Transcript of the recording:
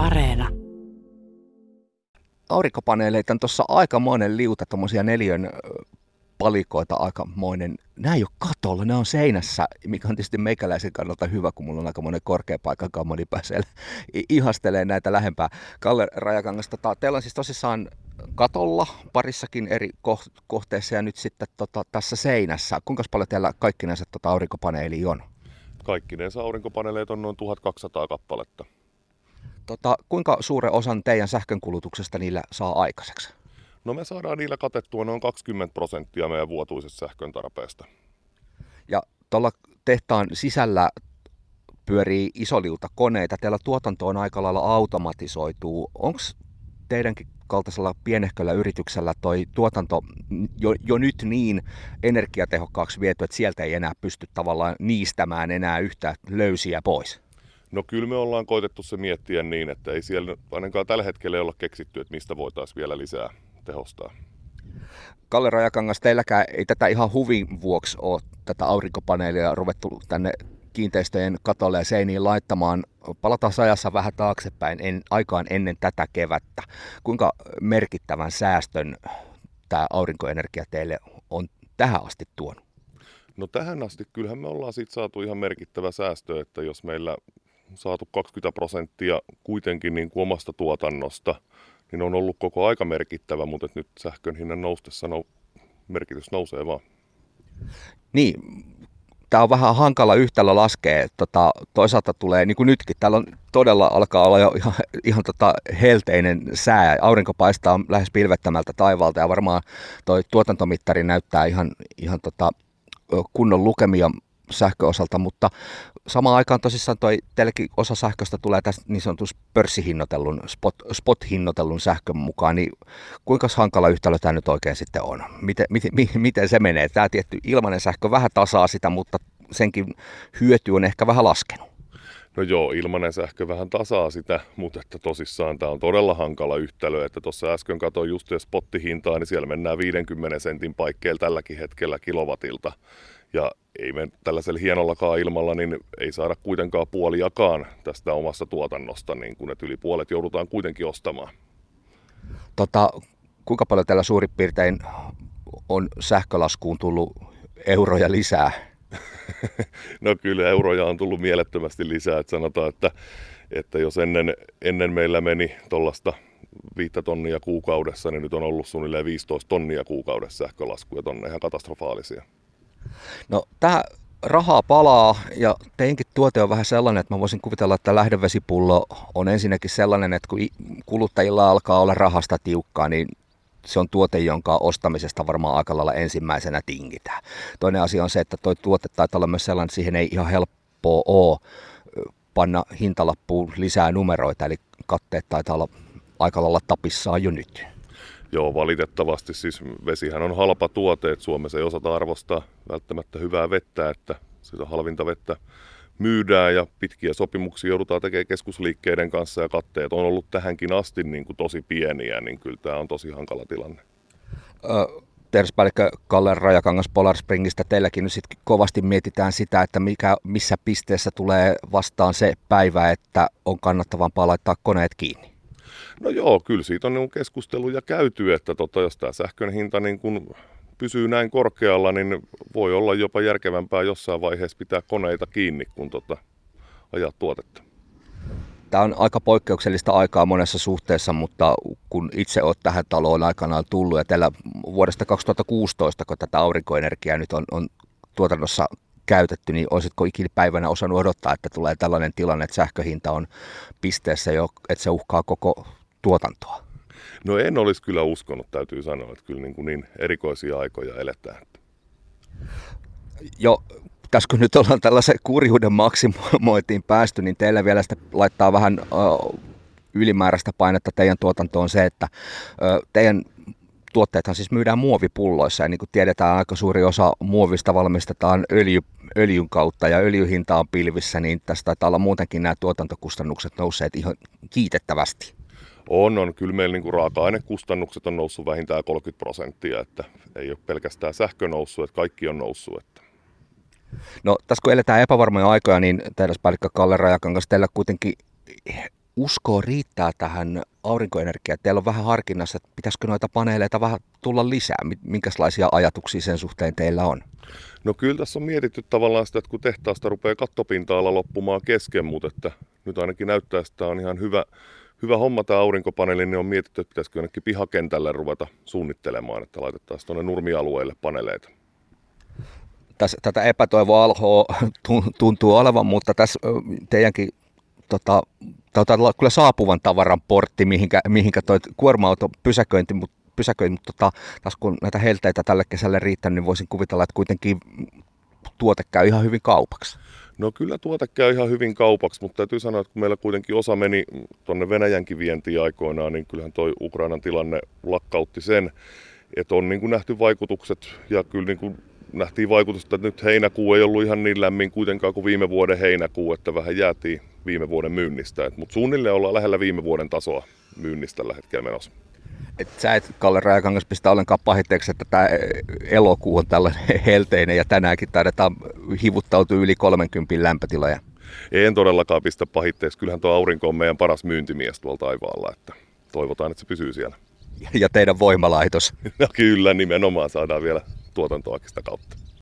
Areena. Aurinkopaneeleita on tuossa aikamoinen liuta, tuommoisia neljön palikoita aikamoinen. Nämä ei ole katolla, nämä on seinässä, mikä on tietysti meikäläisen kannalta hyvä, kun mulla on aika monen korkea paikka, kammoni pääsee ihastelee näitä lähempää. Kalle Rajakangas, tota, teillä on siis tosissaan katolla parissakin eri kohteissa ja nyt sitten tota, tässä seinässä. Kuinka paljon teillä kaikkinensa tota, aurinkopaneeli on? Kaikkinensa aurinkopaneeleita on noin 1200 kappaletta. Tota, kuinka suuren osan teidän sähkönkulutuksesta niillä saa aikaiseksi? No me saadaan niillä katettua noin 20 prosenttia meidän vuotuisesta sähkön tarpeesta. Ja tuolla tehtaan sisällä pyörii isoliuta koneita. Teillä tuotanto on aika lailla automatisoituu. Onko teidänkin kaltaisella pienehköllä yrityksellä toi tuotanto jo, jo nyt niin energiatehokkaaksi viety, että sieltä ei enää pysty tavallaan niistämään enää yhtä löysiä pois? No kyllä me ollaan koitettu se miettiä niin, että ei siellä ainakaan tällä hetkellä olla keksitty, että mistä voitaisiin vielä lisää tehostaa. Kalle Rajakangas, teilläkään ei tätä ihan huvin vuoksi ole tätä aurinkopaneelia ruvettu tänne kiinteistöjen katolle ja seiniin laittamaan. Palataan ajassa vähän taaksepäin en, aikaan ennen tätä kevättä. Kuinka merkittävän säästön tämä aurinkoenergia teille on tähän asti tuonut? No tähän asti kyllähän me ollaan siitä saatu ihan merkittävä säästö, että jos meillä saatu 20 prosenttia kuitenkin niin kuin omasta tuotannosta, niin on ollut koko aika merkittävä, mutta nyt sähkön hinnan noustessa no, merkitys nousee vaan. Niin, tämä on vähän hankala yhtälö laskea. Tota, toisaalta tulee, niin kuin nytkin, täällä on todella alkaa olla jo ihan, ihan tota helteinen sää. Aurinko paistaa lähes pilvettämältä taivaalta ja varmaan toi tuotantomittari näyttää ihan, ihan tota, kunnon lukemia sähköosalta, mutta samaan aikaan tosissaan toi teillekin osa sähköstä tulee tästä niin sanotun pörssihinnoitellun, spot, spot-hinnoitellun sähkön mukaan, niin kuinka hankala yhtälö tämä nyt oikein sitten on? Miten, miten, miten se menee? Tämä tietty ilmainen sähkö vähän tasaa sitä, mutta senkin hyöty on ehkä vähän laskenut. No joo, ilmainen sähkö vähän tasaa sitä, mutta että tosissaan tämä on todella hankala yhtälö, että tuossa äsken katsoin just spottihintaa, niin siellä mennään 50 sentin paikkeilla tälläkin hetkellä kilowatilta. Ja ei me tällaisella hienollakaan ilmalla, niin ei saada kuitenkaan puoliakaan tästä omasta tuotannosta, niin kun että yli puolet joudutaan kuitenkin ostamaan. Tota, kuinka paljon tällä suurin piirtein on sähkölaskuun tullut euroja lisää? no kyllä euroja on tullut mielettömästi lisää, että sanotaan, että, että jos ennen, ennen meillä meni tuollaista viittä tonnia kuukaudessa, niin nyt on ollut suunnilleen 15 tonnia kuukaudessa sähkölaskuja, on ihan katastrofaalisia. No tämä rahaa palaa ja teinkin tuote on vähän sellainen, että mä voisin kuvitella, että lähdevesipullo on ensinnäkin sellainen, että kun kuluttajilla alkaa olla rahasta tiukkaa, niin se on tuote, jonka ostamisesta varmaan aika lailla ensimmäisenä tingitään. Toinen asia on se, että tuo tuote taitaa olla myös sellainen, että siihen ei ihan helppoa ole panna hintalappuun lisää numeroita, eli katteet taitaa olla aika lailla tapissaan jo nyt. Joo, valitettavasti siis vesihän on halpa tuote, että Suomessa ei osata arvostaa välttämättä hyvää vettä, että sitä halvinta vettä myydään ja pitkiä sopimuksia joudutaan tekemään keskusliikkeiden kanssa ja katteet on ollut tähänkin asti niin kuin tosi pieniä, niin kyllä tämä on tosi hankala tilanne. Ö, Terveyspäällikkö Kalle Rajakangas Polar Springistä, teilläkin nyt sitten kovasti mietitään sitä, että mikä, missä pisteessä tulee vastaan se päivä, että on kannattavampaa laittaa koneet kiinni. No joo, kyllä siitä on niin keskusteluja käyty, että tota, jos tämä sähkön hinta niin kun pysyy näin korkealla, niin voi olla jopa järkevämpää jossain vaiheessa pitää koneita kiinni, kun tota, ajaa tuotetta. Tämä on aika poikkeuksellista aikaa monessa suhteessa, mutta kun itse olet tähän taloon aikanaan tullut ja teillä vuodesta 2016, kun tätä aurinkoenergiaa nyt on, on tuotannossa käytetty, niin olisitko ikinä päivänä osannut odottaa, että tulee tällainen tilanne, että sähköhinta on pisteessä jo, että se uhkaa koko tuotantoa? No en olisi kyllä uskonut, täytyy sanoa, että kyllä niin, kuin niin erikoisia aikoja eletään. Jo, tässä kun nyt ollaan tällaisen kurjuuden maksimoitiin päästy, niin teillä vielä sitä laittaa vähän ö, ylimääräistä painetta teidän tuotantoon se, että ö, teidän tuotteethan siis myydään muovipulloissa ja niin kuin tiedetään aika suuri osa muovista valmistetaan öljy, öljyn kautta ja öljyhinta on pilvissä, niin tästä taitaa olla muutenkin nämä tuotantokustannukset nousseet ihan kiitettävästi. On, on. Kyllä meillä niin kuin raaka-ainekustannukset on noussut vähintään 30 prosenttia, että ei ole pelkästään sähkö noussut, että kaikki on noussut. Että. No tässä kun eletään epävarmoja aikoja, niin tehdaspäällikkö Kalle Rajakangas, teillä kuitenkin uskoa riittää tähän aurinkoenergiaan? Teillä on vähän harkinnassa, että pitäisikö noita paneeleita vähän tulla lisää? Minkälaisia ajatuksia sen suhteen teillä on? No kyllä tässä on mietitty tavallaan sitä, että kun tehtaasta rupeaa kattopinta-ala loppumaan kesken, mutta että nyt ainakin näyttää, että tämä on ihan hyvä, hyvä homma tämä aurinkopaneeli, niin on mietitty, että pitäisikö jonnekin pihakentälle ruveta suunnittelemaan, että laitettaisiin tuonne nurmialueelle paneleita. Tätä epätoivoa alhoa tuntuu olevan, mutta tässä teidänkin tota, taitaa kyllä saapuvan tavaran portti, mihinkä, mihinkä toi kuorma-auto pysäköinti, mutta pysäköin, mutta tota, taas kun näitä helteitä tälle kesälle riittänyt, niin voisin kuvitella, että kuitenkin tuote käy ihan hyvin kaupaksi. No kyllä tuote käy ihan hyvin kaupaksi, mutta täytyy sanoa, että kun meillä kuitenkin osa meni tuonne Venäjänkin vientiin aikoinaan, niin kyllähän toi Ukrainan tilanne lakkautti sen, että on niin kuin nähty vaikutukset ja kyllä niin kuin nähtiin vaikutusta, että nyt heinäkuu ei ollut ihan niin lämmin kuitenkaan kuin viime vuoden heinäkuu, että vähän jäätiin viime vuoden myynnistä. Mutta suunnilleen ollaan lähellä viime vuoden tasoa myynnistä tällä hetkellä menossa. Et sä et, Kalle Rajakangas, pistä ollenkaan pahitteeksi, että tämä elokuu on tällainen helteinen ja tänäänkin taidetaan hivuttautua yli 30 lämpötiloja. En todellakaan pistä pahitteeksi. Kyllähän tuo aurinko on meidän paras myyntimies tuolla taivaalla, että toivotaan, että se pysyy siellä. Ja teidän voimalaitos. No kyllä, nimenomaan saadaan vielä tuotantoa sitä kautta.